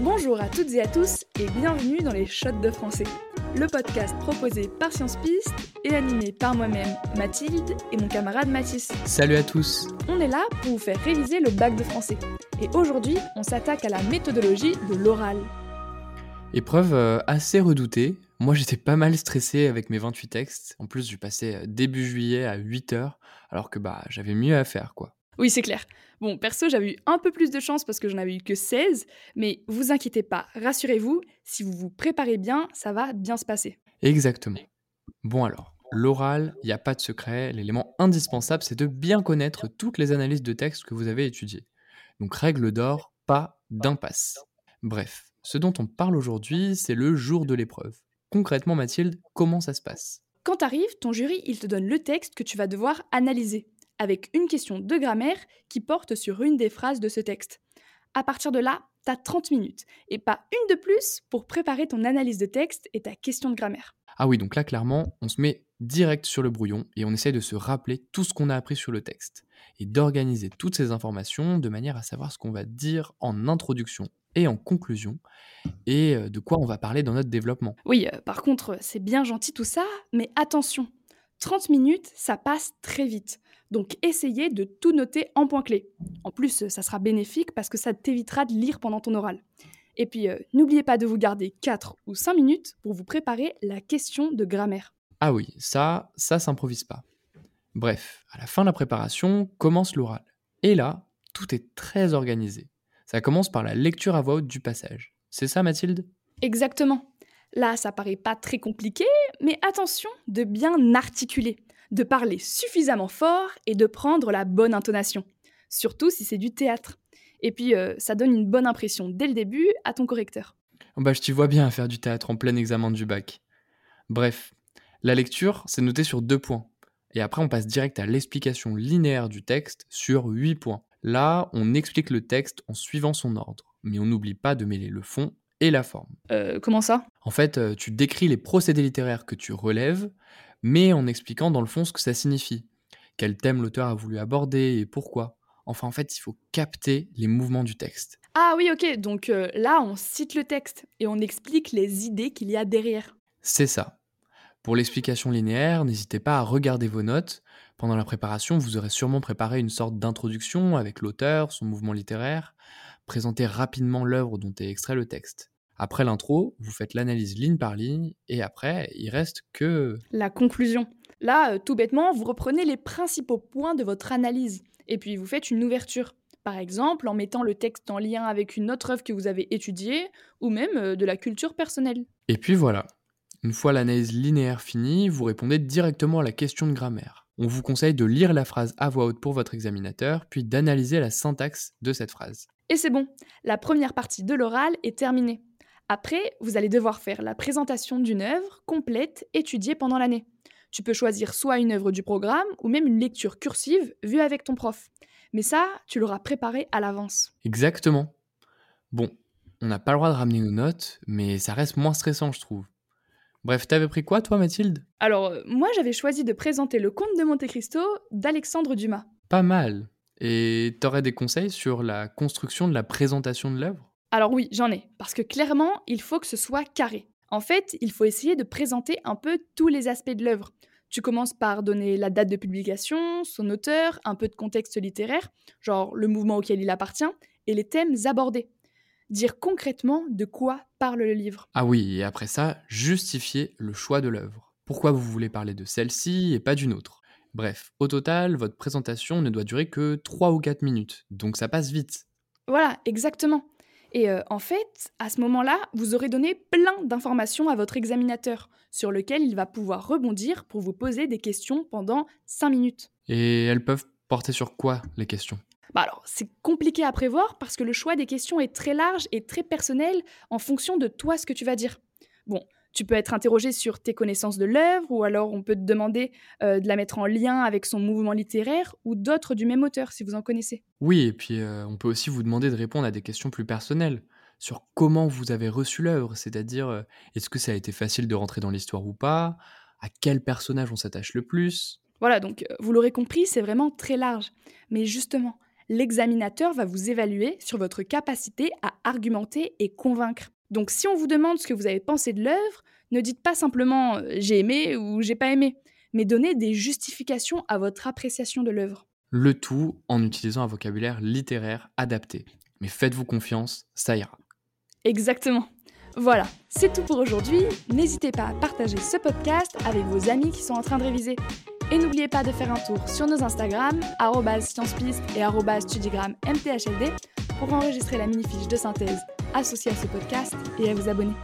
Bonjour à toutes et à tous et bienvenue dans les Shots de français, le podcast proposé par Science Piste et animé par moi-même, Mathilde, et mon camarade Mathis. Salut à tous On est là pour vous faire réviser le bac de français. Et aujourd'hui, on s'attaque à la méthodologie de l'oral. Épreuve euh, assez redoutée. Moi, j'étais pas mal stressé avec mes 28 textes. En plus, j'ai passé euh, début juillet à 8 heures, alors que bah j'avais mieux à faire, quoi. Oui, c'est clair. Bon, perso, j'avais eu un peu plus de chance parce que j'en avais eu que 16, mais vous inquiétez pas, rassurez-vous, si vous vous préparez bien, ça va bien se passer. Exactement. Bon alors, l'oral, il n'y a pas de secret. L'élément indispensable, c'est de bien connaître toutes les analyses de texte que vous avez étudiées. Donc, règle d'or, pas d'impasse. Bref, ce dont on parle aujourd'hui, c'est le jour de l'épreuve. Concrètement, Mathilde, comment ça se passe? Quand t'arrives, ton jury, il te donne le texte que tu vas devoir analyser, avec une question de grammaire qui porte sur une des phrases de ce texte. À partir de là, t'as 30 minutes, et pas une de plus pour préparer ton analyse de texte et ta question de grammaire. Ah oui, donc là, clairement, on se met direct sur le brouillon et on essaye de se rappeler tout ce qu'on a appris sur le texte et d'organiser toutes ces informations de manière à savoir ce qu'on va dire en introduction et en conclusion et euh, de quoi on va parler dans notre développement. Oui, euh, par contre, c'est bien gentil tout ça, mais attention, 30 minutes, ça passe très vite. Donc essayez de tout noter en points clés. En plus, ça sera bénéfique parce que ça t'évitera de lire pendant ton oral. Et puis, euh, n'oubliez pas de vous garder 4 ou 5 minutes pour vous préparer la question de grammaire. Ah oui, ça, ça s'improvise pas. Bref, à la fin de la préparation, commence l'oral. Et là, tout est très organisé. Ça commence par la lecture à voix haute du passage. C'est ça, Mathilde? Exactement. Là, ça paraît pas très compliqué, mais attention de bien articuler, de parler suffisamment fort et de prendre la bonne intonation. Surtout si c'est du théâtre. Et puis, euh, ça donne une bonne impression dès le début à ton correcteur. Oh Bah, je t'y vois bien à faire du théâtre en plein examen du bac. Bref, la lecture, c'est noté sur deux points. Et après, on passe direct à l'explication linéaire du texte sur huit points. Là, on explique le texte en suivant son ordre, mais on n'oublie pas de mêler le fond et la forme. Euh, comment ça? En fait, euh, tu décris les procédés littéraires que tu relèves, mais en expliquant dans le fond ce que ça signifie, quel thème l'auteur a voulu aborder et pourquoi. Enfin, en fait, il faut capter les mouvements du texte. Ah oui, ok, donc euh, là, on cite le texte et on explique les idées qu'il y a derrière. C'est ça. Pour l'explication linéaire, n'hésitez pas à regarder vos notes. Pendant la préparation, vous aurez sûrement préparé une sorte d'introduction avec l'auteur, son mouvement littéraire, présenter rapidement l'œuvre dont est extrait le texte. Après l'intro, vous faites l'analyse ligne par ligne, et après, il reste que... La conclusion. Là, euh, tout bêtement, vous reprenez les principaux points de votre analyse, et puis vous faites une ouverture. Par exemple, en mettant le texte en lien avec une autre œuvre que vous avez étudiée, ou même euh, de la culture personnelle. Et puis voilà. Une fois l'analyse linéaire finie, vous répondez directement à la question de grammaire. On vous conseille de lire la phrase à voix haute pour votre examinateur, puis d'analyser la syntaxe de cette phrase. Et c'est bon, la première partie de l'oral est terminée. Après, vous allez devoir faire la présentation d'une œuvre complète étudiée pendant l'année. Tu peux choisir soit une œuvre du programme ou même une lecture cursive vue avec ton prof. Mais ça, tu l'auras préparé à l'avance. Exactement. Bon, on n'a pas le droit de ramener nos notes, mais ça reste moins stressant, je trouve. Bref, t'avais pris quoi, toi, Mathilde? Alors, moi, j'avais choisi de présenter Le Comte de Monte Cristo d'Alexandre Dumas. Pas mal. Et t'aurais des conseils sur la construction de la présentation de l'œuvre? Alors oui, j'en ai, parce que clairement, il faut que ce soit carré. En fait, il faut essayer de présenter un peu tous les aspects de l'œuvre. Tu commences par donner la date de publication, son auteur, un peu de contexte littéraire, genre le mouvement auquel il appartient, et les thèmes abordés. Dire concrètement de quoi parle le livre. Ah oui, et après ça, justifier le choix de l'œuvre. Pourquoi vous voulez parler de celle-ci et pas d'une autre? Bref, au total, votre présentation ne doit durer que 3 ou 4 minutes, donc ça passe vite. Voilà, exactement. Et euh, en fait, à ce moment-là, vous aurez donné plein d'informations à votre examinateur, sur lequel il va pouvoir rebondir pour vous poser des questions pendant 5 minutes. Et elles peuvent porter sur quoi, les questions? Bah alors, c'est compliqué à prévoir parce que le choix des questions est très large et très personnel en fonction de toi ce que tu vas dire. Bon, tu peux être interrogé sur tes connaissances de l'œuvre, ou alors on peut te demander euh, de la mettre en lien avec son mouvement littéraire, ou d'autres du même auteur, si vous en connaissez. Oui, et puis euh, on peut aussi vous demander de répondre à des questions plus personnelles sur comment vous avez reçu l'œuvre, c'est-à-dire euh, est-ce que ça a été facile de rentrer dans l'histoire ou pas, à quel personnage on s'attache le plus? Voilà, donc vous l'aurez compris, c'est vraiment très large. Mais justement, l'examinateur va vous évaluer sur votre capacité à argumenter et convaincre. Donc si on vous demande ce que vous avez pensé de l'œuvre, ne dites pas simplement euh, j'ai aimé ou j'ai pas aimé, mais donnez des justifications à votre appréciation de l'œuvre. Le tout en utilisant un vocabulaire littéraire adapté. Mais faites-vous confiance, ça ira. Exactement. Voilà, c'est tout pour aujourd'hui. N'hésitez pas à partager ce podcast avec vos amis qui sont en train de réviser. Et n'oubliez pas de faire un tour sur nos Instagram, sciencespiste et studigrammthld, pour enregistrer la mini-fiche de synthèse associée à ce podcast et à vous abonner.